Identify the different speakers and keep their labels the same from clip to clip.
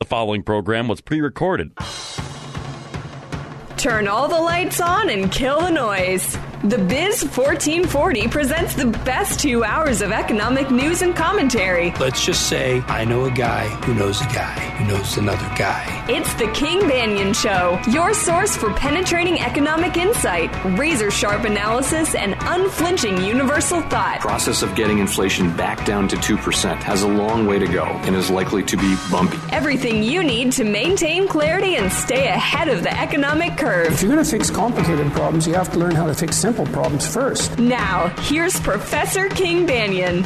Speaker 1: The following program was pre recorded.
Speaker 2: Turn all the lights on and kill the noise. The Biz 1440 presents the best two hours of economic news and commentary.
Speaker 3: Let's just say I know a guy who knows a guy who knows another guy.
Speaker 2: It's the King Banaian Show, your source for penetrating economic insight, razor sharp analysis, and unflinching universal thought.
Speaker 4: Process of getting inflation back down to 2% has a long way to go and is likely to be bumpy.
Speaker 2: Everything you need to maintain clarity and stay ahead of the economic curve.
Speaker 5: If you're going to fix complicated problems, you have to learn how to fix simple problems first.
Speaker 2: Now, here's Professor King Banaian.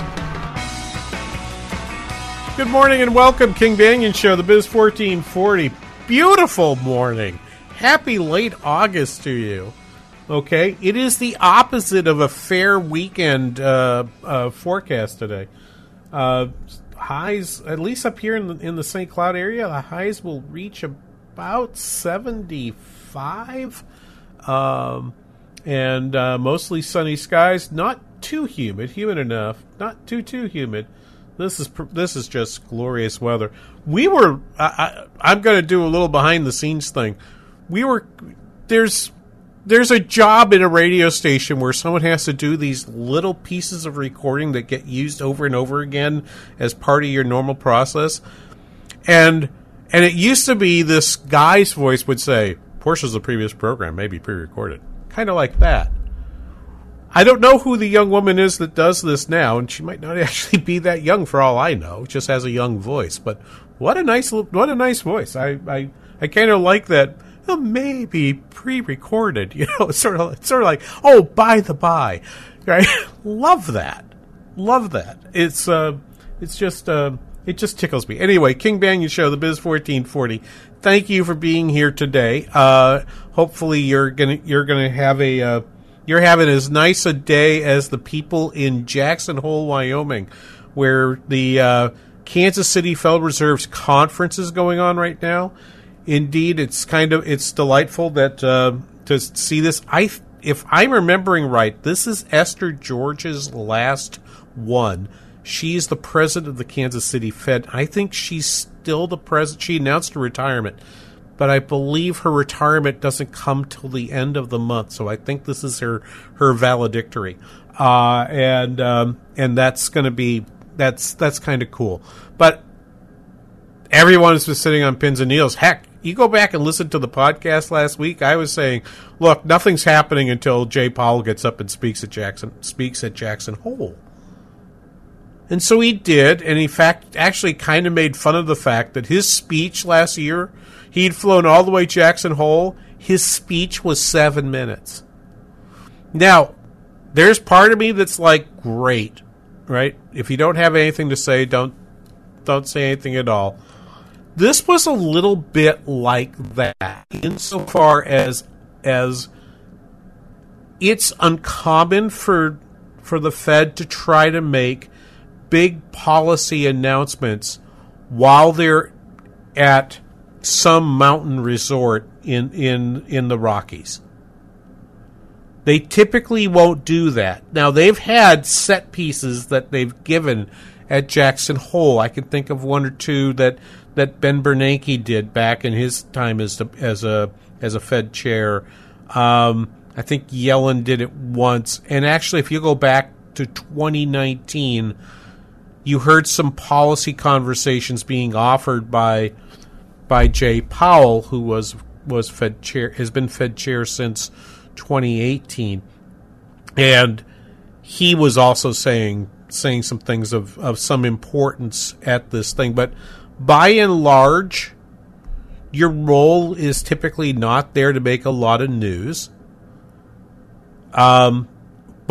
Speaker 6: Good morning and welcome, King Banaian Show, the Biz 1440. Beautiful morning. Happy late August to you. Okay, it is the opposite of a fair weekend uh, uh, forecast today. Uh, highs, at least up here in the, in the St. Cloud area, the highs will reach about 75. Um, and uh, mostly sunny skies. Not too humid, humid enough, not too too humid. This is this is just glorious weather. We were. I, I, I'm going to do a little behind the scenes thing. We were there's there's a job in a radio station where someone has to do these little pieces of recording that get used over and over again as part of your normal process. And and it used to be this guy's voice would say, of the previous program may be pre-recorded kind of like that. I don't know who the young woman is that does this now, and she might not actually be that young for all I know. Just has a young voice, but what a nice, what a nice voice. I, I, I kind of like that. Well, maybe pre-recorded, you know, sort of, it's sort of like, oh, by the by, right? Love that, love that. It's, uh, it's just, uh, it just tickles me. Anyway, King Banaian Show, the Biz 1440. Thank you for being here today. Uh, hopefully you're gonna you're gonna have a uh, you're having as nice a day as the people in Jackson Hole, Wyoming, where the uh, Kansas City Federal Reserve's conference is going on right now. Indeed, it's kind of it's delightful that uh, to see this. I if I'm remembering right, this is Esther George's last one. She's the president of the Kansas City Fed. I think she's still the president. She announced her retirement but I believe her retirement doesn't come till the end of the month. So I think this is her her valedictory, uh, and um, and that's going to be that's that's kind of cool. But everyone has been sitting on pins and needles. Heck, you go back and listen to the podcast last week. I was saying, look, nothing's happening until Jay Powell gets up and speaks at Jackson speaks at Jackson Hole. And so he did, and in fact, actually kind of made fun of the fact that his speech last year He'd flown all the way Jackson Hole. His speech was seven minutes. Now, there's part of me that's like, great, right? If you don't have anything to say, don't don't say anything at all. This was a little bit like that, insofar as as it's uncommon for for the Fed to try to make big policy announcements while they're at some mountain resort in in in the Rockies. They typically won't do that. Now they've had set pieces that they've given at Jackson Hole. I can think of one or two that that Ben Bernanke did back in his time as a, as a as a Fed chair. Um, I think Yellen did it once, and actually, if you go back to 2019, you heard some policy conversations being offered by by Jay Powell, who was was Fed chair has been Fed chair since 2018, and he was also saying saying some things of, of some importance at this thing. But by and large, your role is typically not there to make a lot of news. Um,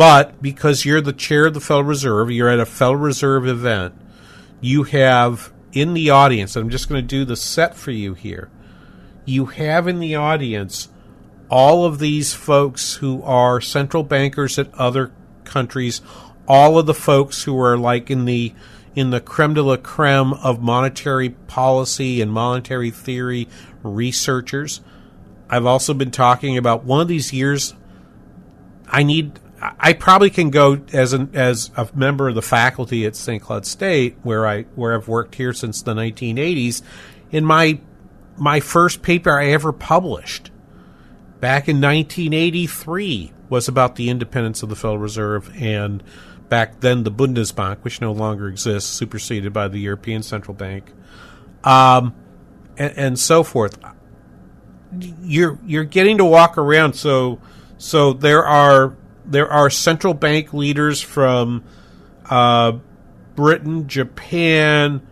Speaker 6: but because you're the chair of the Federal Reserve, you're at a Federal Reserve event, you have in the audience, and I'm just going to do the set for you here. You have in the audience all of these folks who are central bankers at other countries, all of the folks who are like in the in the creme de la creme of monetary policy and monetary theory researchers. I've also been talking about one of these years. I need. I probably can go as an as a member of the faculty at St. Cloud State, where I where I've worked here since the 1980s. In my my first paper I ever published back in 1983 was about the independence of the Federal Reserve and back then the Bundesbank, which no longer exists, superseded by the European Central Bank, um, and, and, so forth. You're you're getting to walk around. So so there are there are central bank leaders from uh, Britain, Japan.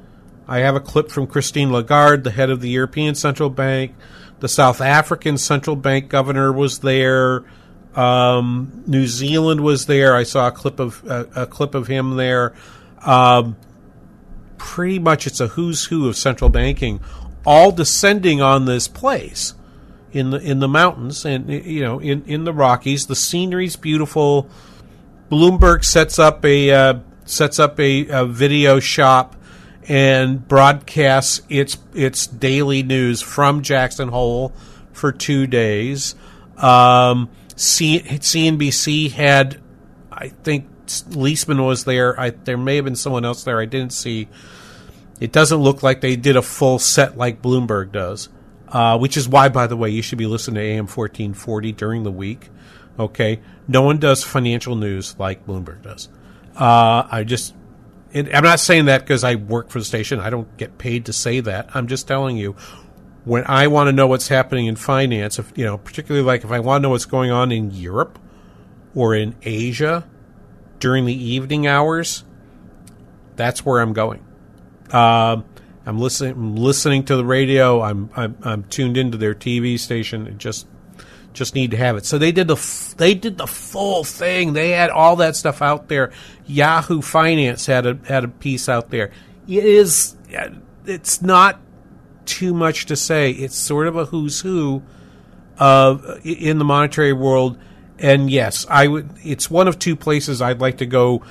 Speaker 6: I have a clip from Christine Lagarde, the head of the European Central Bank. The South African Central Bank governor was there. Um, New Zealand was there. I saw a clip of uh, a clip of him there. Um, pretty much, it's a who's who of central banking, all descending on this place in the in the mountains and you know in in the Rockies. The scenery's beautiful. Bloomberg sets up a uh, sets up a, a video shop and broadcasts its its daily news from Jackson Hole for two days. Um, C- CNBC had, I think Liesman was there. I, there may have been someone else there. I didn't see. It doesn't look like they did a full set like Bloomberg does, uh, which is why, by the way, you should be listening to AM fourteen forty during the week. Okay, no one does financial news like Bloomberg does. Uh, I just I'm not saying that because I work for the station. I don't get paid to say that. I'm just telling you when I want to know what's happening in finance, if you know, particularly like if I want to know what's going on in Europe or in Asia during the evening hours, that's where I'm going. Uh, I'm listening. I'm listening to the radio. I'm, I'm I'm tuned into their TV station. It just just need to have it. So they did the they did the full thing. They had all that stuff out there. Yahoo Finance had a had a piece out there. It is uh, it's not too much to say. It's sort of a who's who of in the monetary world. And yes, I would. It's one of two places I'd like to go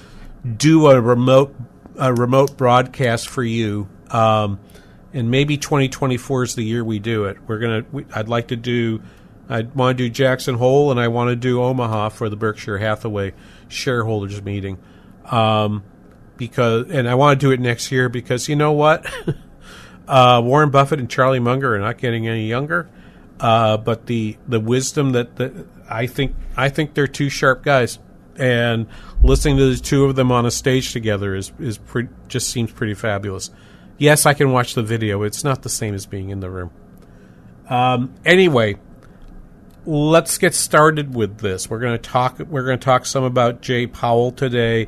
Speaker 6: do a remote a remote broadcast for you. Um, and maybe 2024 is the year we do it. We're gonna. We, I'd like to do I want to do Jackson Hole and I want to do Omaha for the Berkshire Hathaway shareholders meeting. Um, because and I want to do it next year because you know what, uh, Warren Buffett and Charlie Munger are not getting any younger, uh, but the the wisdom that, that I think I think they're two sharp guys, and listening to the two of them on a stage together is is pre- just seems pretty fabulous. Yes, I can watch the video. It's not the same as being in the room. Um, anyway, let's get started with this. We're going to talk. We're going to talk some about Jay Powell today,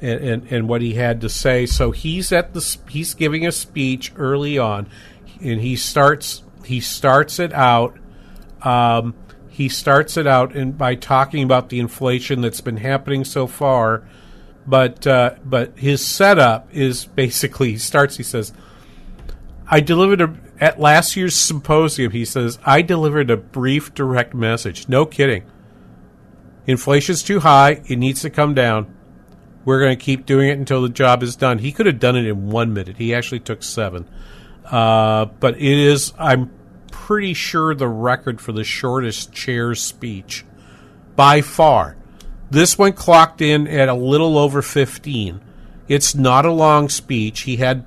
Speaker 6: and, and, and what he had to say. So he's at the he's giving a speech early on, and he starts he starts it out. Um, he starts it out and by talking about the inflation that's been happening so far, but uh, but his setup is basically he starts. He says, "I delivered a at last year's symposium, he says, I delivered a brief, direct message. No kidding. Inflation's too high. It needs to come down. We're going to keep doing it until the job is done. He could have done it in one minute. He actually took seven. Uh, but it is, I'm pretty sure, the record for the shortest chair speech by far. This one clocked in at a little over 15. It's not a long speech. He had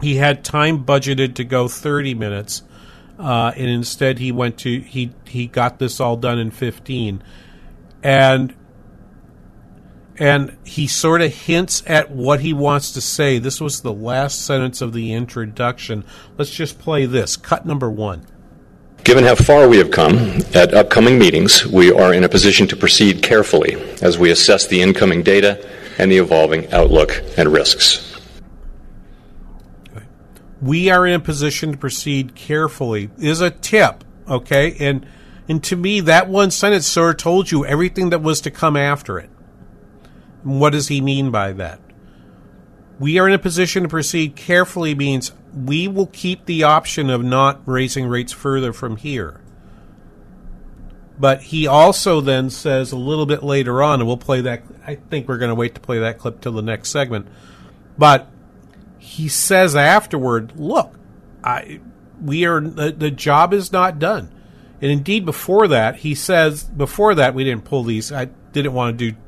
Speaker 6: he had time budgeted to go 30 minutes, uh, and instead he went to he he got this all done in 15, and and he sort of hints at what he wants to say. This was the last sentence of the introduction. Let's just play this cut number one.
Speaker 7: Given how far we have come, at upcoming meetings, we are in a position to proceed carefully as we assess the incoming data and the evolving outlook and risks
Speaker 6: we are in a position to proceed carefully is a tip, okay? And and to me, that one sentence told you everything that was to come after it. What does he mean by that? we are in a position to proceed carefully means we will keep the option of not raising rates further from here. But he also then says a little bit later on, and we'll play that. I think we're going to wait to play that clip till the next segment. But he says afterward, "Look, I we are the, the job is not done." And indeed, before that, he says before that we didn't pull these. I didn't want to do.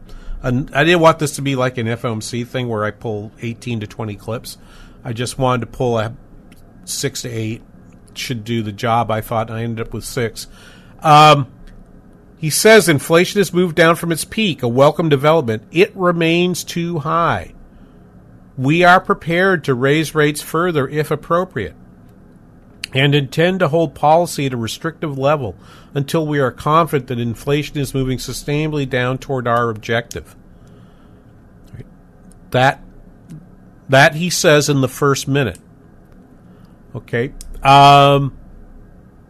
Speaker 6: I didn't want this to be like an FOMC thing where I pull 18 to 20 clips. I just wanted to pull a six to eight should do the job. I thought, and I ended up with six. Um, he says inflation has moved down from its peak, a welcome development. It remains too high. We are prepared to raise rates further if appropriate and intend to hold policy at a restrictive level until we are confident that inflation is moving sustainably down toward our objective. That that he says in the first minute. Okay. Um,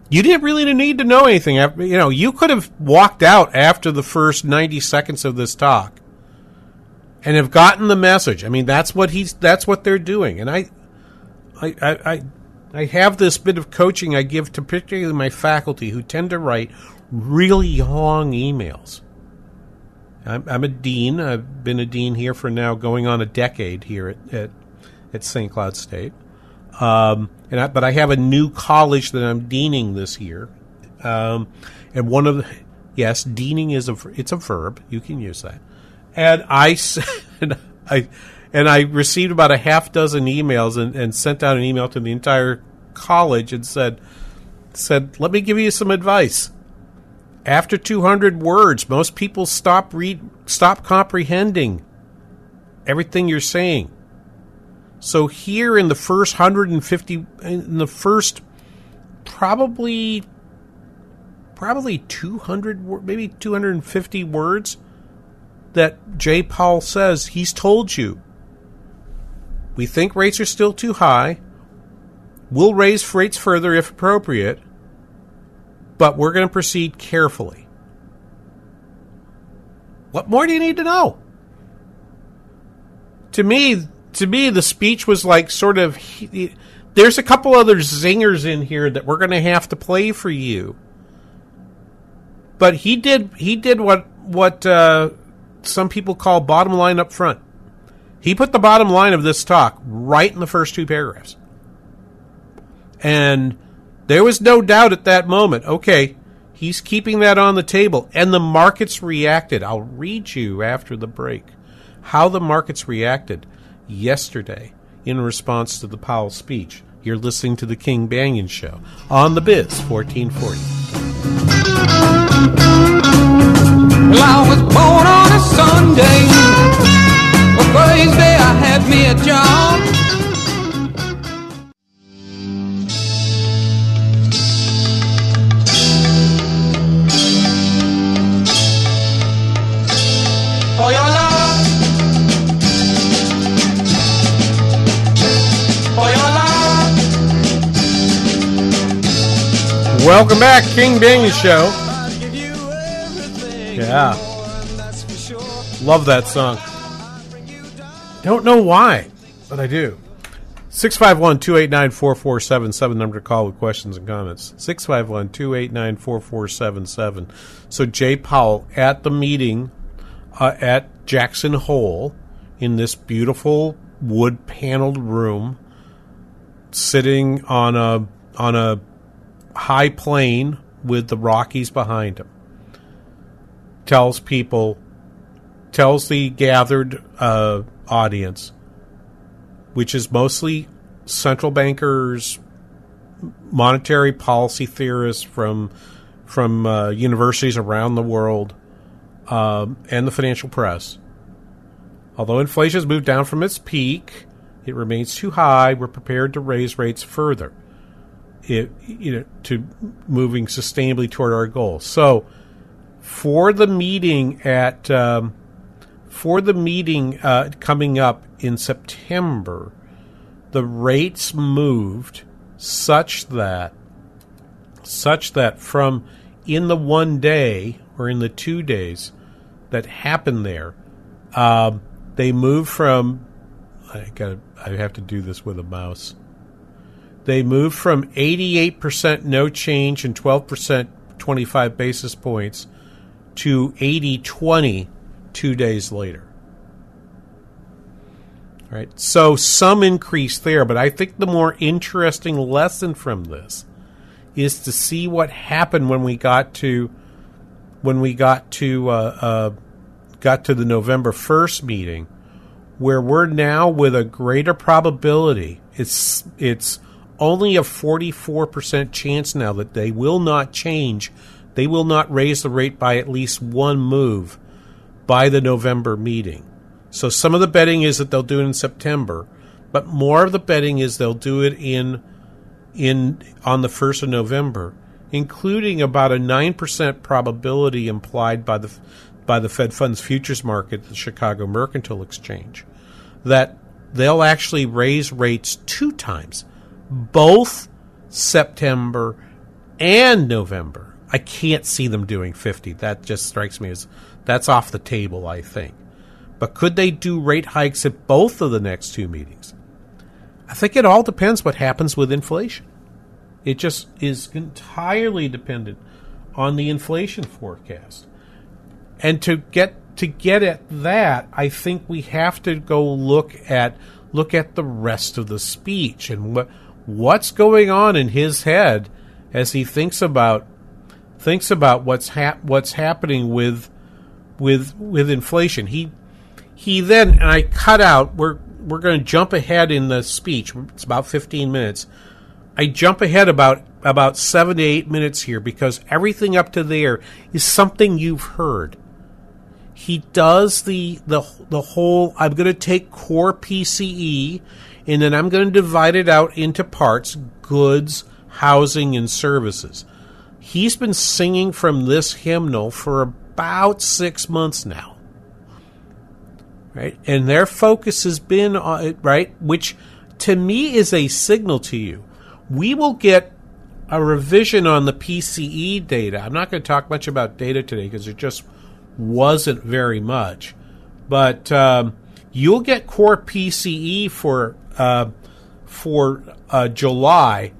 Speaker 6: you didn't really need to know anything. You know, you could have walked out after the first 90 seconds of this talk and have gotten the message. I mean, that's what he's that's what they're doing. And I I I I have this bit of coaching I give to particularly my faculty who tend to write really long emails. I'm, I'm a dean. I've been a dean here for now going on a decade here at, at, at St. Cloud State. Um, and I, but I have a new college that I'm deaning this year, um, and one of the yes, deaning is a it's a verb. You can use that. And I and I and I received about a half dozen emails and, and sent out an email to the entire college and said said let me give you some advice. After 200 words, most people stop read stop comprehending everything you're saying. So here in the first 150 in the first probably probably 200 maybe 250 words that Jay Powell says he's told you. We think rates are still too high. We'll raise rates further if appropriate, but we're going to proceed carefully. What more do you need to know? To me, to me, the speech was like sort of. There's a couple other zingers in here that we're going to have to play for you. But he did. He did what what uh, some people call bottom line up front. He put the bottom line of this talk right in the first two paragraphs, and there was no doubt at that moment. Okay, he's keeping that on the table, and the markets reacted. I'll read you after the break how the markets reacted yesterday in response to the Powell speech. You're listening to the King Banaian Show on the Biz 1440.
Speaker 8: Well, I was born on a Sunday. A Thursday, I had me a job.
Speaker 6: Welcome back, King Banaian Show. Yeah. Love that song. Don't know why, but I do. 651 289 4477, number to call with questions and comments. 651 289 4477. So, Jay Powell at the meeting uh, at Jackson Hole in this beautiful wood paneled room, sitting on a on a high plain with the Rockies behind him. Tells people, tells the gathered uh, audience, which is mostly central bankers, monetary policy theorists from from uh, universities around the world, um, and the financial press. Although inflation has moved down from its peak, it remains too high. We're prepared to raise rates further it, you know, to moving sustainably toward our goals. So, for the meeting at um, for the meeting uh, coming up in September, the rates moved such that such that from in the one day or in the two days that happened there, um, they moved from I got I have to do this with a mouse. They moved from 88% no change and 12% 25 basis points to 80 20 two days later. All right. So some increase there, but I think the more interesting lesson from this is to see what happened when we got to when we got to uh, uh, got to the November first meeting, where we're now with a greater probability. It's it's only a forty four percent chance now that they will not change. They will not raise the rate by at least one move by the November meeting. So some of the betting is that they'll do it in September, but more of the betting is they'll do it in in on the 1st of November, including about a 9% probability implied by the by the Fed funds futures market, the Chicago Mercantile Exchange, that they'll actually raise rates two times, both September and November. I can't see them doing 50. That just strikes me as that's off the table, I think. But could they do rate hikes at both of the next two meetings? I think it all depends what happens with inflation. It just is entirely dependent on the inflation forecast. And to get to get at that, I think we have to go look at look at the rest of the speech and what what's going on in his head as he thinks about thinks about what's hap- what's happening with with with inflation. He he then and I cut out. We're we're going to jump ahead in the speech. It's about 15 minutes. I jump ahead about about seven to eight minutes here because everything up to there is something you've heard. He does the the the whole. I'm going to take core PCE, and then I'm going to divide it out into parts: goods, housing, and services. He's been singing from this hymnal for about six months now. Right? And their focus has been on it, right? Which to me is a signal to you. We will get a revision on the PCE data. I'm not going to talk much about data today because it just wasn't very much. But um, you'll get core PCE for uh, for uh, July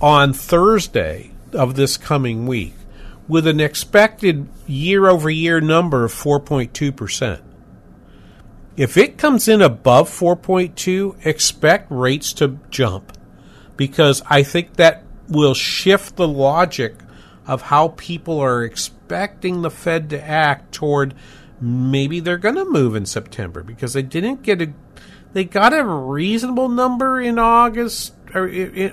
Speaker 6: on Thursday of this coming week with an expected year over year number of 4.2%. If it comes in above 4.2, expect rates to jump because I think that will shift the logic of how people are expecting the Fed to act toward maybe they're going to move in September because they didn't get a they got a reasonable number in August or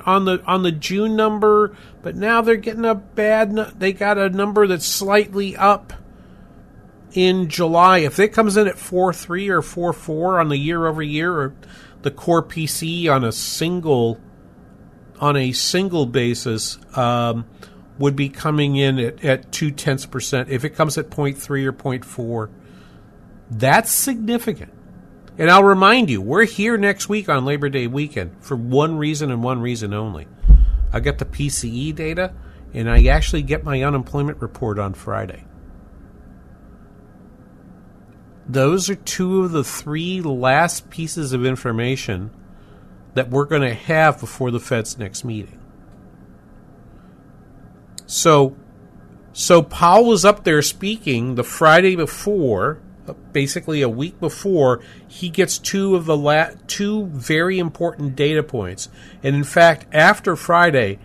Speaker 6: on the on the June number, but now they're getting a bad. They got a number that's slightly up in July. If it comes in at four three or four four on the year over year, or the core PC on a single on a single basis um, would be coming in at, at two tenths percent. If it comes at 0.3 or 0.4, that's significant. And I'll remind you, we're here next week on Labor Day weekend for one reason and one reason only. I get the PCE data, and I actually get my unemployment report on Friday. Those are two of the three last pieces of information that we're going to have before the Fed's next meeting. So, so Powell was up there speaking the Friday before basically a week before, he gets two of the la- two very important data points. And in fact, after Friday,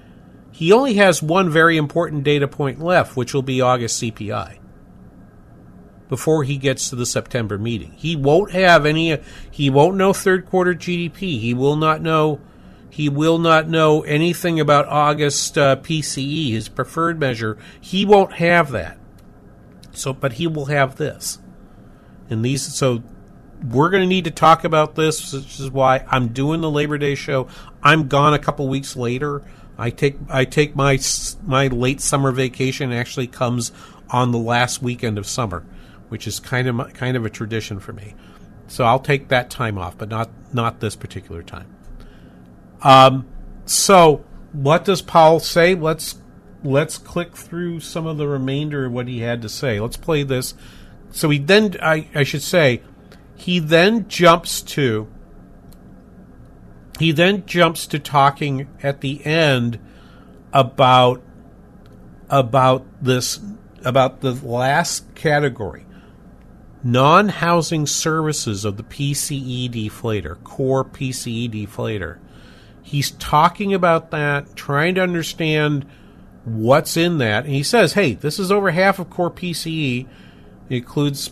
Speaker 6: he only has one very important data point left, which will be August CPI. Before he gets to the September meeting, he won't have any. He won't know third quarter GDP. He will not know. He will not know anything about August uh, PCE, his preferred measure. He won't have that. So, but he will have this. And these, so we're going to need to talk about this, which is why I'm doing the Labor Day show. I'm gone a couple weeks later. I take I take my my late summer vacation actually comes on the last weekend of summer, which is kind of kind of a tradition for me. So I'll take that time off, but not not this particular time. Um, so what does Powell say? Let's let's click through some of the remainder of what he had to say. Let's play this so he then, I, I should say, he then jumps to he then jumps to talking at the end about about this about the last category non-housing services of the PCE deflator core PCE deflator he's talking about that trying to understand what's in that and he says hey this is over half of core PCE it includes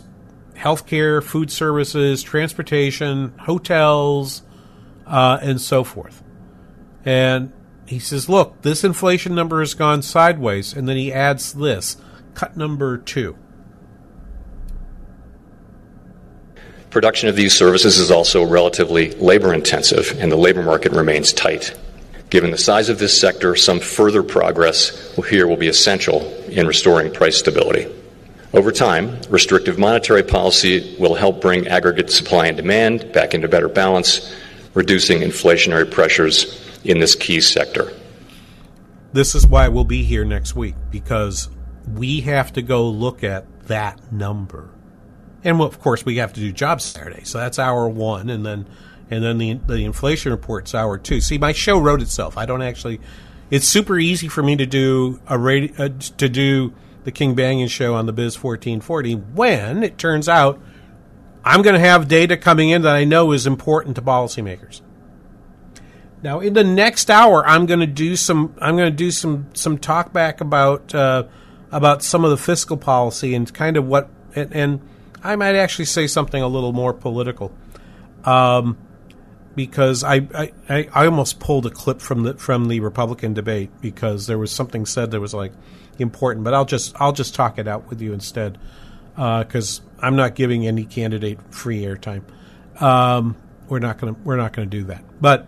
Speaker 6: healthcare food services transportation hotels uh, and so forth and he says, look, this inflation number has gone sideways. And then he adds this cut number two.
Speaker 7: Production of these services is also relatively labor intensive, and the labor market remains tight. Given the size of this sector, some further progress here will be essential in restoring price stability. Over time, restrictive monetary policy will help bring aggregate supply and demand back into better balance, reducing inflationary pressures in this key sector.
Speaker 6: This is why we'll be here next week because we have to go look at that number. And of course, we have to do jobs Saturday, so that's hour one, and then and then the the inflation report's hour two. See, my show wrote itself. I don't actually. It's super easy for me to do a radio, uh, to do the King Banaian show on the Biz fourteen forty when it turns out I'm going to have data coming in that I know is important to policymakers. Now, in the next hour, I'm going to do some. I'm going to do some some talk back about uh, about some of the fiscal policy and kind of what. And, and, I might actually say something a little more political, um, because I, I I almost pulled a clip from the from the Republican debate because there was something said that was like important. But I'll just I'll just talk it out with you instead because uh, I'm not giving any candidate free airtime. Um, we're not gonna we're not gonna do that, but.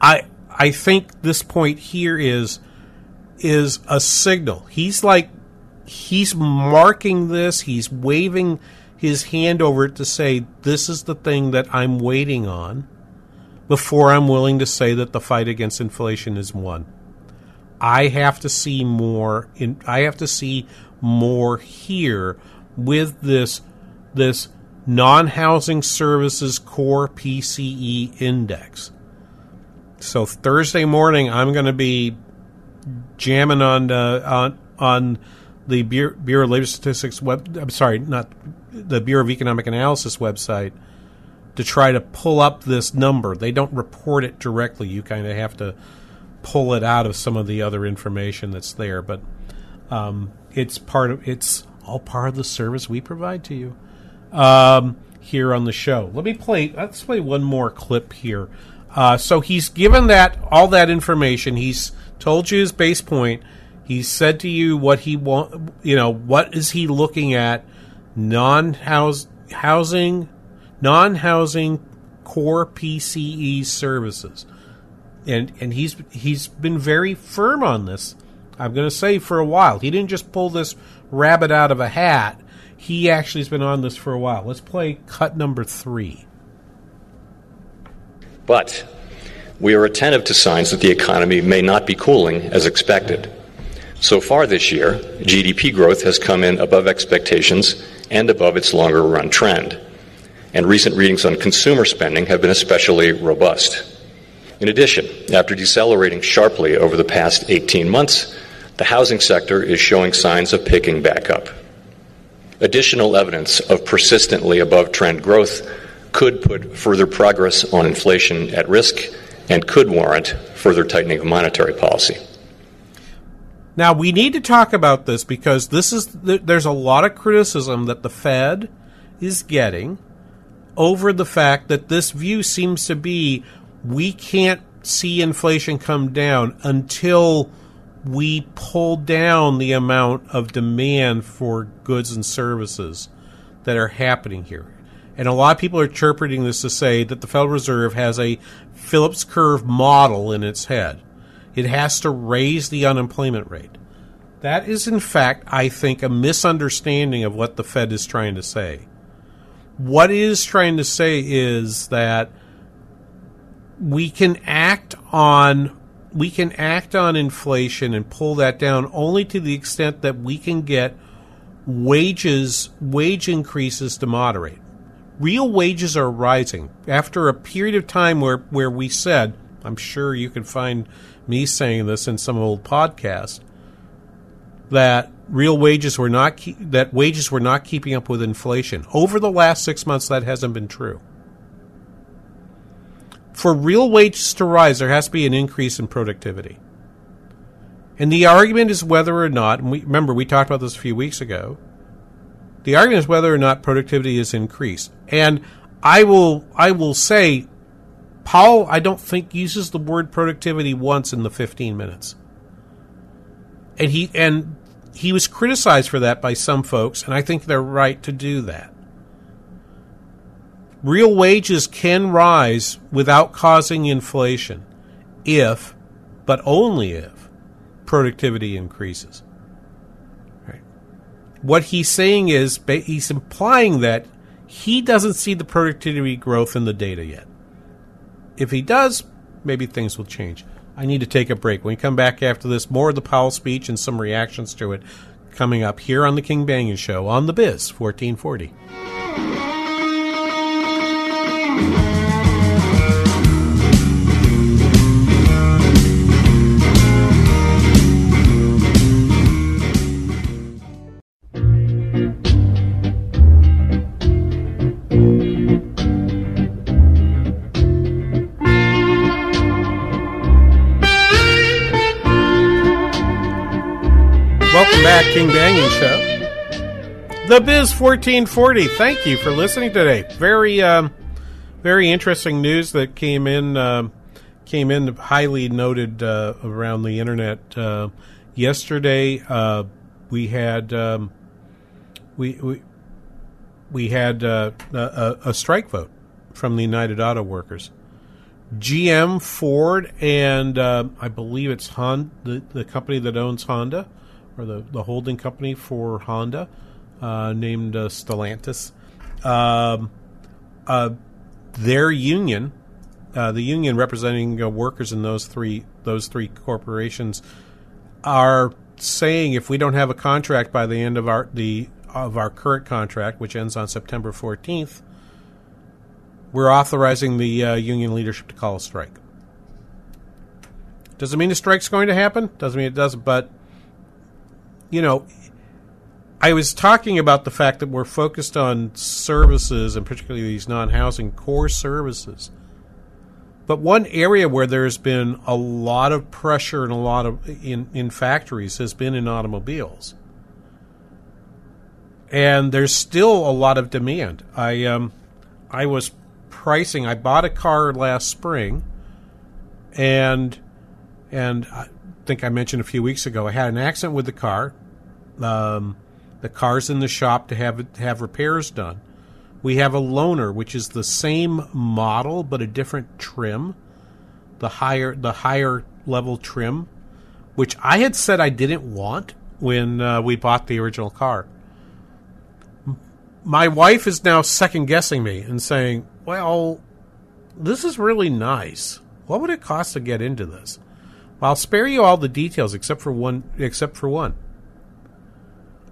Speaker 6: I I think this point here is is a signal. He's like he's marking this, he's waving his hand over it to say this is the thing that I'm waiting on before I'm willing to say that the fight against inflation is won. I have to see more in I have to see more here with this this non-housing services core PCE index. So Thursday morning, I'm going to be jamming on uh, on on the Bureau, Bureau of Labor Statistics web. I'm sorry, not the Bureau of Economic Analysis website to try to pull up this number. They don't report it directly. You kind of have to pull it out of some of the other information that's there. But um, it's part of it's all part of the service we provide to you um, here on the show. Let me play. Let's play one more clip here. Uh, so he's given that all that information. He's told you his base point. He said to you what he want. You know what is he looking at? Non-house housing, non-housing core PCE services, and and he's he's been very firm on this. I'm going to say for a while. He didn't just pull this rabbit out of a hat. He actually has been on this for a while. Let's play cut number three.
Speaker 7: But we are attentive to signs that the economy may not be cooling as expected. So far this year, GDP growth has come in above expectations and above its longer run trend. And recent readings on consumer spending have been especially robust. In addition, after decelerating sharply over the past 18 months, the housing sector is showing signs of picking back up. Additional evidence of persistently above trend growth could put further progress on inflation at risk and could warrant further tightening of monetary policy.
Speaker 6: Now we need to talk about this because this is there's a lot of criticism that the Fed is getting over the fact that this view seems to be we can't see inflation come down until we pull down the amount of demand for goods and services that are happening here. And a lot of people are interpreting this to say that the Federal Reserve has a Phillips curve model in its head. It has to raise the unemployment rate. That is, in fact, I think, a misunderstanding of what the Fed is trying to say. What it is trying to say is that we can act on we can act on inflation and pull that down only to the extent that we can get wages wage increases to moderate real wages are rising after a period of time where, where we said, I'm sure you can find me saying this in some old podcast that real wages were not that wages were not keeping up with inflation. Over the last 6 months that hasn't been true. For real wages to rise there has to be an increase in productivity. And the argument is whether or not, and we, remember we talked about this a few weeks ago, the argument is whether or not productivity is increased. And I will I will say Powell I don't think uses the word productivity once in the 15 minutes. And he and he was criticized for that by some folks and I think they're right to do that. Real wages can rise without causing inflation if but only if productivity increases what he's saying is he's implying that he doesn't see the productivity growth in the data yet. If he does, maybe things will change. I need to take a break. When we come back after this, more of the Powell speech and some reactions to it coming up here on the King Banaian Show on the Biz 1440. Back, King Banaian Show. The Biz 1440. Thank you for listening today. Very, um, very interesting news that came in, uh, came in highly noted uh, around the internet uh, yesterday. Uh, we had, um, we, we, we had uh, a, a strike vote from the United Auto Workers. GM, Ford, and uh, I believe it's Honda, the, the company that owns Honda, or the, the holding company for Honda, uh, named uh, Stellantis. Um, uh, their union, uh, the union representing uh, workers in those three those three corporations, are saying if we don't have a contract by the end of our the of our current contract, which ends on September fourteenth, we're authorizing the uh, union leadership to call a strike. Doesn't mean the strike's going to happen. Doesn't mean it doesn't. But you know, I was talking about the fact that we're focused on services and particularly these non housing core services. But one area where there's been a lot of pressure and a lot of in, in factories has been in automobiles. And there's still a lot of demand. I um, I was pricing. I bought a car last spring, and and I think I mentioned a few weeks ago I had an accident with the car um, the car's in the shop to have have repairs done. We have a loaner, which is the same model but a different trim, the higher the higher level trim, which I had said I didn't want when uh, we bought the original car. My wife is now second guessing me and saying, "Well, this is really nice. What would it cost to get into this?" I'll spare you all the details except for one. Except for one.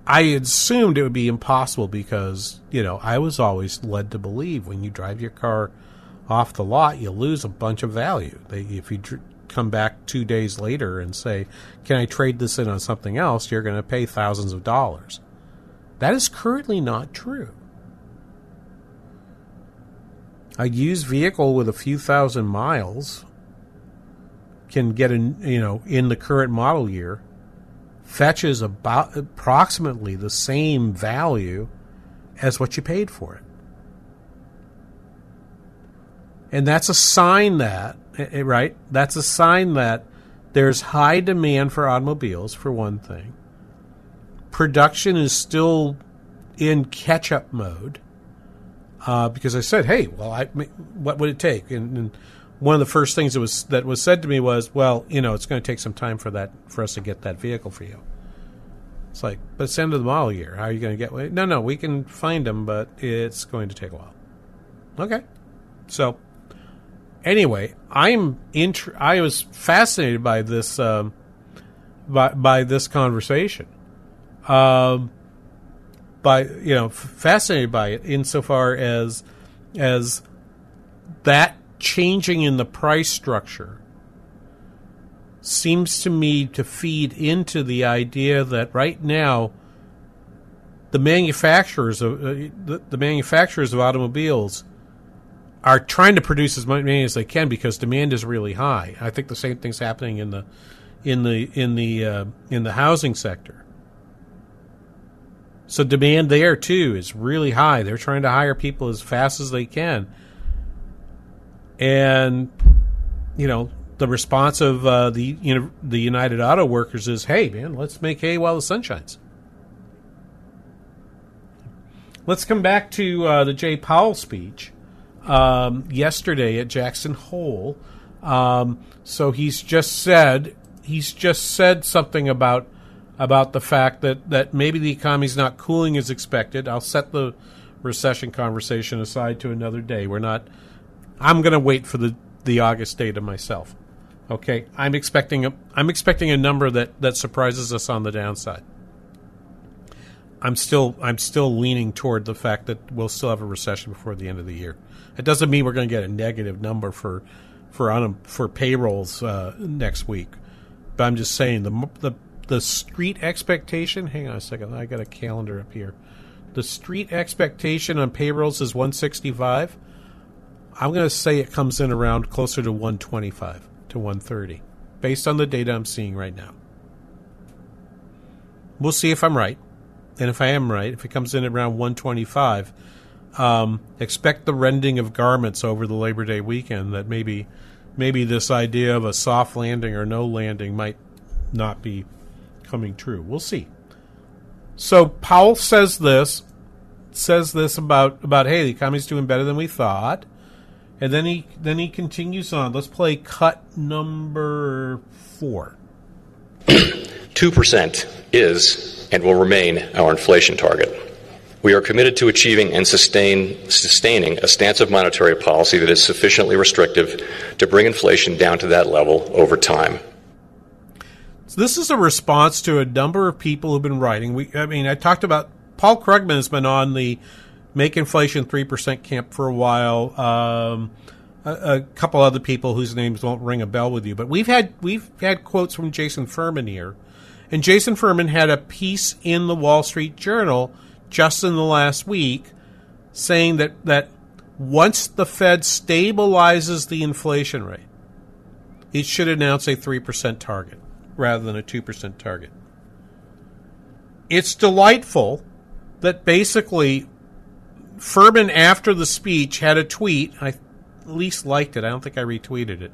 Speaker 6: I assumed it would be impossible because, you know, I was always led to believe when you drive your car off the lot, you lose a bunch of value. They, if you dr- come back two days later and say, Can I trade this in on something else? you're going to pay thousands of dollars. That is currently not true. A used vehicle with a few thousand miles can get in, you know, in the current model year fetches about approximately the same value as what you paid for it. And that's a sign that, eh, eh, right? That's a sign that there's high demand for automobiles, for one thing. Production is still in catch up mode. Uh, because I said, hey, well, I, what would it take? And, and one of the first things that was that was said to me was, "Well, you know, it's going to take some time for that for us to get that vehicle for you." It's like, but it's the end of the model year. How are you going to get? No, no, we can find them, but it's going to take a while. Okay, so anyway, I'm int- I was fascinated by this um, by by this conversation. Um, by you know, fascinated by it insofar as as that changing in the price structure seems to me to feed into the idea that right now the manufacturers of uh, the, the manufacturers of automobiles are trying to produce as many as they can because demand is really high. I think the same thing's happening in the in the in the uh, in the housing sector. So demand there too is really high. They're trying to hire people as fast as they can, and you know the response of uh, the you know, the United Auto Workers is, "Hey man, let's make hay while the sun shines." Let's come back to uh, the Jay Powell speech um, yesterday at Jackson Hole. Um, so he's just said he's just said something about about the fact that, that maybe the economy's not cooling as expected. I'll set the recession conversation aside to another day. We're not. I'm going to wait for the the August data myself. Okay, I'm expecting a I'm expecting a number that that surprises us on the downside. I'm still I'm still leaning toward the fact that we'll still have a recession before the end of the year. It doesn't mean we're going to get a negative number for for on for payrolls uh, next week, but I'm just saying the the the street expectation. Hang on a second, I got a calendar up here. The street expectation on payrolls is 165. I'm going to say it comes in around closer to 125 to 130, based on the data I'm seeing right now. We'll see if I'm right. And if I am right, if it comes in at around 125, um, expect the rending of garments over the Labor Day weekend. That maybe, maybe this idea of a soft landing or no landing might not be coming true. We'll see. So Powell says this, says this about about hey, the economy's doing better than we thought, and then he then he continues on. Let's play cut number four.
Speaker 7: Two percent is and will remain our inflation target. We are committed to achieving and sustain, sustaining a stance of monetary policy that is sufficiently restrictive to bring inflation down to that level over time.
Speaker 6: So this is a response to a number of people who've been writing. We, I mean, I talked about Paul Krugman has been on the make inflation three percent camp for a while. Um, a, a, couple other people whose names won't ring a bell with you, but we've had we've had quotes from Jason Furman here and Jason Furman had a piece in the Wall Street Journal just in the last week saying that, that once the Fed stabilizes the inflation rate, it should announce a 3% target rather than a 2% target. It's delightful that basically Furman, after the speech, had a tweet. I at least liked it. I don't think I retweeted it.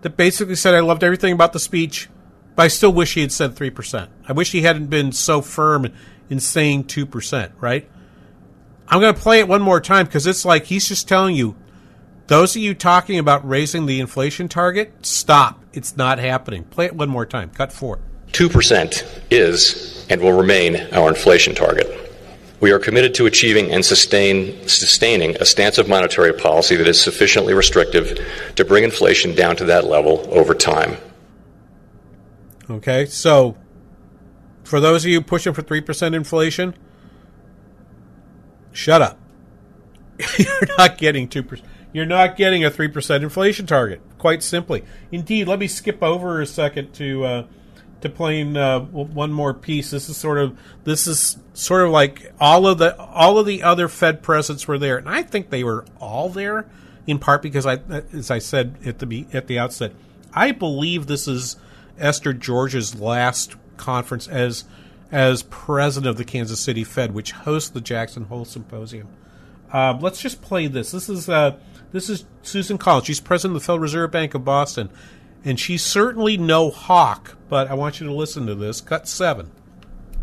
Speaker 6: That basically said, I loved everything about the speech. But I still wish he had said 3%. I wish he hadn't been so firm in saying 2%, right? I'm going to play it one more time because it's like he's just telling you those of you talking about raising the inflation target, stop. It's not happening. Play it one more time. Cut four.
Speaker 7: 2% is and will remain our inflation target. We are committed to achieving and sustain, sustaining a stance of monetary policy that is sufficiently restrictive to bring inflation down to that level over time.
Speaker 6: Okay, so for those of you pushing for 3% inflation, shut up. You're not getting 2%. You're not getting a 3% inflation target, quite simply. Indeed, let me skip over a second to uh, to playing uh, one more piece. This is sort of this is sort of like all of the all of the other Fed presidents were there, and I think they were all there in part because I, as I said at the at the outset, I believe this is Esther George's last conference as as president of the Kansas City Fed, which hosts the Jackson Hole Symposium. Uh, let's just play this. This is uh, this is Susan Collins. She's president of the Federal Reserve Bank of Boston, and she's certainly no hawk. But I want you to listen to this. Cut seven.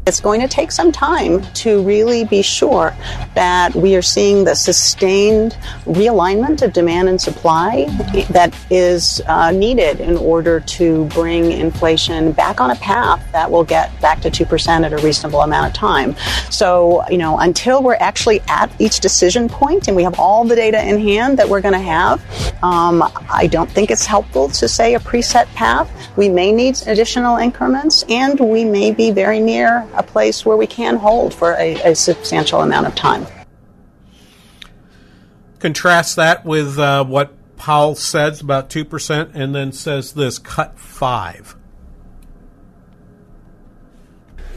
Speaker 9: It's going to take some time to really be sure that we are seeing the sustained realignment of demand and supply that is uh, needed in order to bring inflation back on a path that will get back to 2% at a reasonable amount of time. So, you know, until we're actually at each decision point and we have all the data in hand that we're going to have, um, I don't think it's helpful to say a preset path. We may need additional increments and we may be very near a place where we can hold for a, a substantial amount of time.
Speaker 6: Contrast that with uh, what Powell says about 2% and then says this cut 5.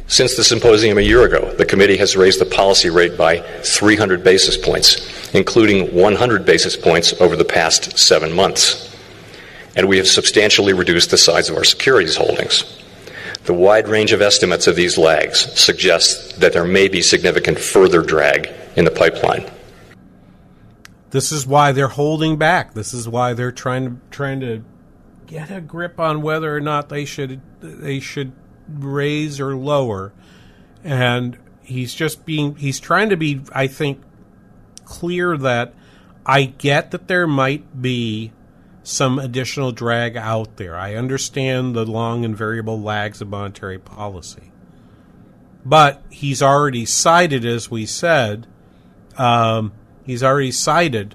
Speaker 7: Since the symposium a year ago, the committee has raised the policy rate by 300 basis points, including 100 basis points over the past seven months. And we have substantially reduced the size of our securities holdings. The wide range of estimates of these lags suggests that there may be significant further drag in the pipeline.
Speaker 6: This is why they're holding back. This is why they're trying to trying to get a grip on whether or not they should they should raise or lower. And he's just being he's trying to be I think clear that I get that there might be some additional drag out there. I understand the long and variable lags of monetary policy. But he's already cited, as we said, um, he's already cited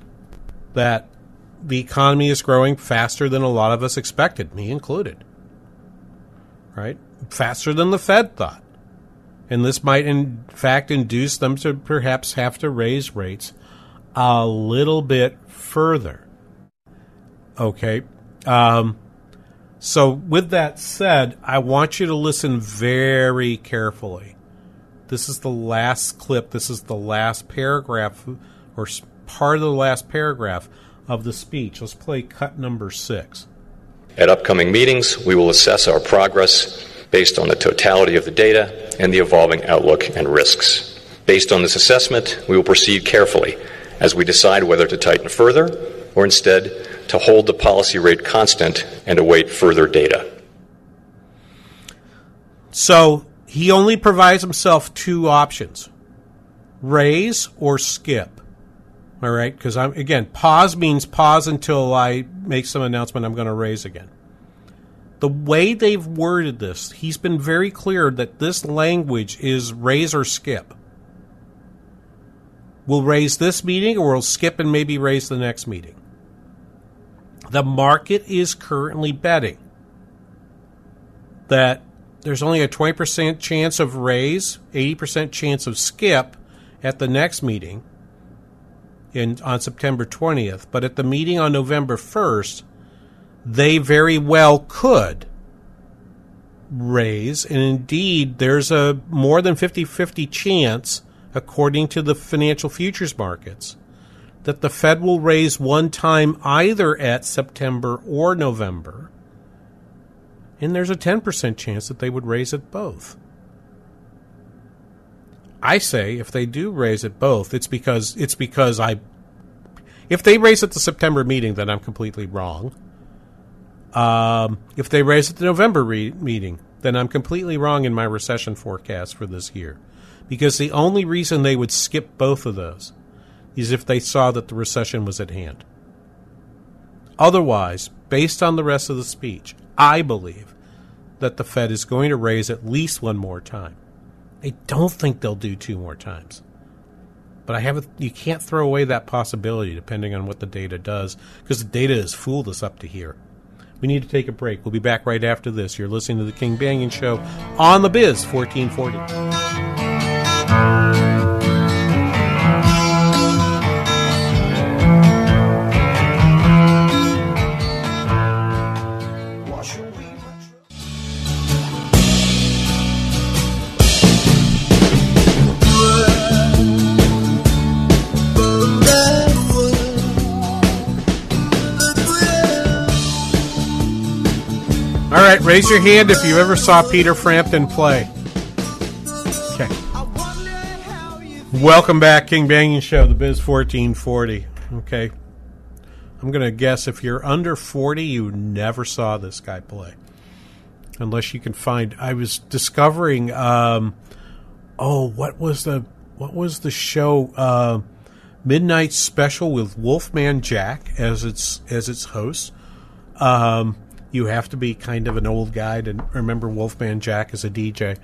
Speaker 6: that the economy is growing faster than a lot of us expected, me included. Right? Faster than the Fed thought. And this might, in fact, induce them to perhaps have to raise rates a little bit further. Okay. Um, so, with that said, I want you to listen very carefully. This is the last clip. This is the last paragraph, or part of the last paragraph of the speech. Let's play cut number six.
Speaker 7: At upcoming meetings, we will assess our progress based on the totality of the data and the evolving outlook and risks. Based on this assessment, we will proceed carefully as we decide whether to tighten further or instead to hold the policy rate constant and await further data.
Speaker 6: So he only provides himself two options raise or skip. All right, because I'm again, pause means pause until I make some announcement I'm going to raise again. The way they've worded this, he's been very clear that this language is raise or skip. We'll raise this meeting or we'll skip and maybe raise the next meeting. The market is currently betting that there's only a 20% chance of raise, 80% chance of skip at the next meeting in on September 20th, but at the meeting on November 1st, they very well could raise. And indeed there's a more than 50-50 chance according to the financial futures markets that the Fed will raise one time either at September or November. And there's a 10% chance that they would raise it both. I say if they do raise it both, it's because it's because I if they raise it the September meeting, then I'm completely wrong. Um, if they raise it the November re- meeting, then I'm completely wrong in my recession forecast for this year. Because the only reason they would skip both of those is if they saw that the recession was at hand. Otherwise, based on the rest of the speech, I believe that the Fed is going to raise at least one more time. I don't think they'll do two more times. But I have a, you can't throw away that possibility depending on what the data does because the data has fooled us up to here. We need to take a break. We'll be back right after this. You're listening to the King Banaian Show on the Biz 1440. All right, raise your hand if you ever saw Peter Frampton play. Okay. Welcome back, King Banaian Show, the Biz 1440. Okay. I'm going to guess if you're under 40, you never saw this guy play. Unless you can find. I was discovering. Um, oh, what was the what was the show? Uh, Midnight Special with Wolfman Jack as its as its host. Um, you have to be kind of an old guy to remember Wolfman Jack as a DJ.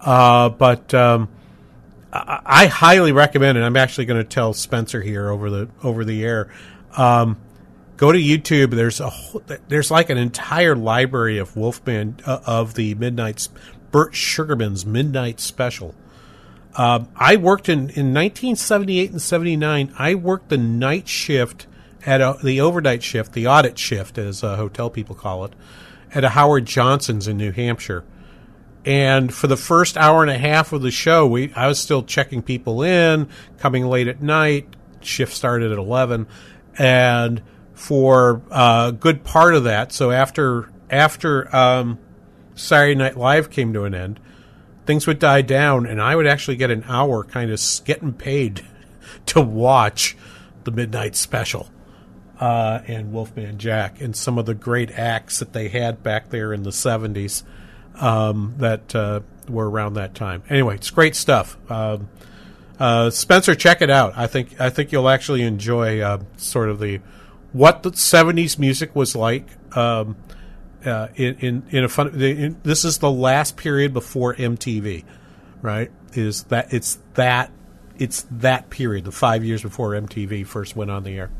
Speaker 6: Uh, but um, I, I, highly recommend it. I'm actually going to tell Spencer here over the over the air. Um, go to YouTube. There's a there's like an entire library of Wolfman uh, of the Midnight Burt Sugarman's Midnight Special. Um, I worked in in 1978 and 79. I worked the night shift at a, the overnight shift, the audit shift, as uh, hotel people call it, at a Howard Johnson's in New Hampshire. And for the first hour and a half of the show, we I was still checking people in, coming late at night. Shift started at eleven, and for a good part of that, so after after um, Saturday Night Live came to an end, things would die down, and I would actually get an hour, kind of getting paid to watch the midnight special uh, and Wolfman Jack and some of the great acts that they had back there in the seventies um, that uh, were around that time. Anyway, it's great stuff. Um, uh, Spencer, check it out. I think I think you'll actually enjoy uh, sort of the what the '70s music was like. Um, uh, in, in in a fun. In, this is the last period before MTV, right? Is that it's that it's that period, the five years before MTV first went on the air.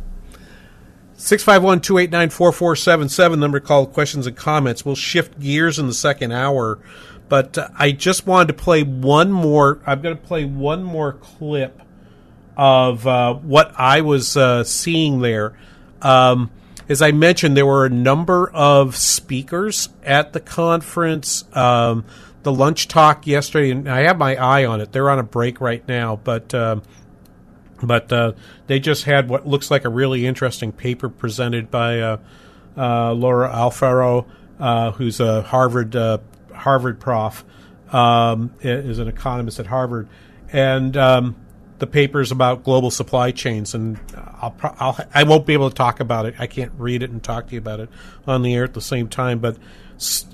Speaker 6: 651 289 4477, number call questions and comments. We'll shift gears in the second hour, but uh, I just wanted to play one more. I'm going to play one more clip of uh, what I was uh, seeing there. Um, as I mentioned, there were a number of speakers at the conference. Um, the lunch talk yesterday, and I have my eye on it. They're on a break right now, but um, but uh, they just had what looks like a really interesting paper presented by uh, uh, Laura Alfaro, uh, who's a Harvard uh, Harvard prof, um, is an economist at Harvard, and um, the paper is about global supply chains. And I'll, I'll I won't be able to talk about it. I can't read it and talk to you about it on the air at the same time, but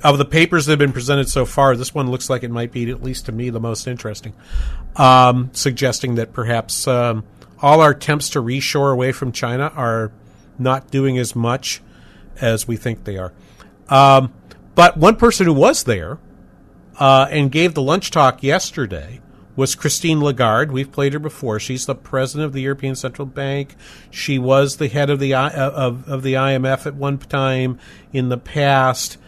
Speaker 6: of the papers that have been presented so far, this one looks like it might be, at least to me, the most interesting, um, suggesting that perhaps um, all our attempts to reshore away from China are not doing as much as we think they are. Um, but one person who was there uh, and gave the lunch talk yesterday was Christine Lagarde. We've played her before. She's the president of the European Central Bank. She was the head of the of, of the IMF at one time in the past.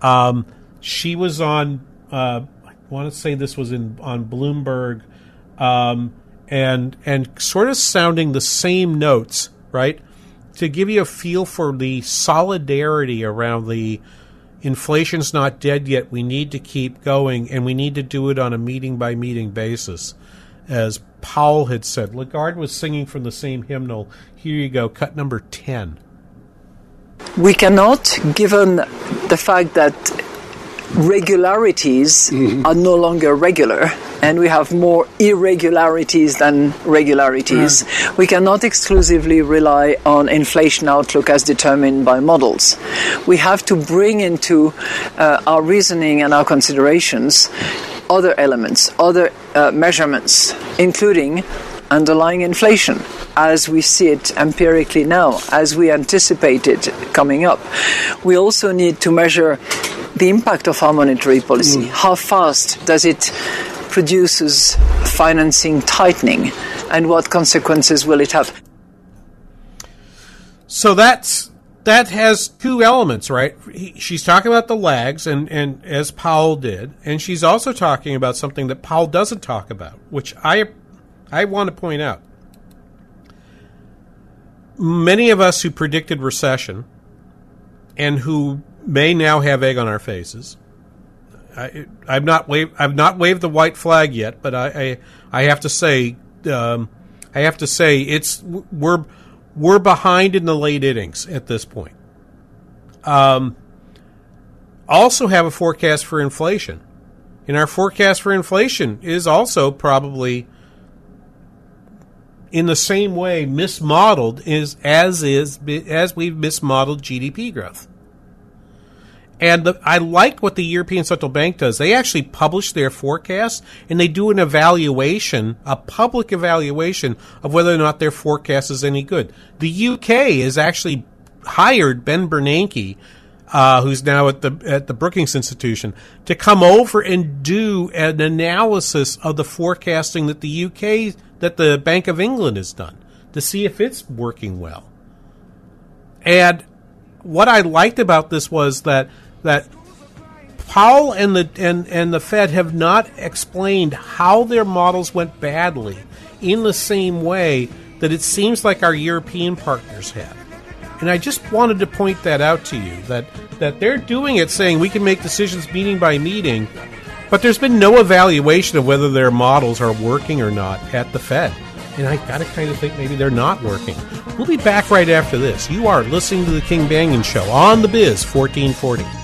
Speaker 6: Um, she was on. Uh, I want to say this was in on Bloomberg. Um, and and sort of sounding the same notes, right? To give you a feel for the solidarity around the inflation's not dead yet. We need to keep going, and we need to do it on a meeting by meeting basis. As Powell had said, Lagarde was singing from the same hymnal. Here you go, cut number 10.
Speaker 10: We cannot, given the fact that regularities mm-hmm. are no longer regular and we have more irregularities than regularities. Mm. We cannot exclusively rely on inflation outlook as determined by models. We have to bring into uh, our reasoning and our considerations other elements, other uh, measurements, including underlying inflation as we see it empirically now, as we anticipate it coming up. We also need to measure the impact of our monetary policy. Mm. How fast does it produces financing tightening, and what consequences will it have?
Speaker 6: So that's that has two elements, right? He, she's talking about the lags, and, and as Powell did, and she's also talking about something that Powell doesn't talk about, which I I want to point out. Many of us who predicted recession and who may now have egg on our faces. I, I've not waved. I've not waved the white flag yet, but I, I, I have to say, um, I have to say, it's we're we're behind in the late innings at this point. Um, also have a forecast for inflation, and our forecast for inflation is also probably in the same way mismodeled is as is as we've mismodeled GDP growth. And the, I like what the European Central Bank does. They actually publish their forecast and they do an evaluation, a public evaluation of whether or not their forecast is any good. The UK has actually hired Ben Bernanke, uh, who's now at the at the Brookings Institution, to come over and do an analysis of the forecasting that the UK that the Bank of England has done to see if it's working well. And what I liked about this was that that Powell and the and, and the Fed have not explained how their models went badly in the same way that it seems like our European partners have. And I just wanted to point that out to you that that they're doing it saying we can make decisions meeting by meeting, but there's been no evaluation of whether their models are working or not at the Fed. And I got to kind of think maybe they're not working. We'll be back right after this. You are listening to the King Banaian Show on the Biz 1440.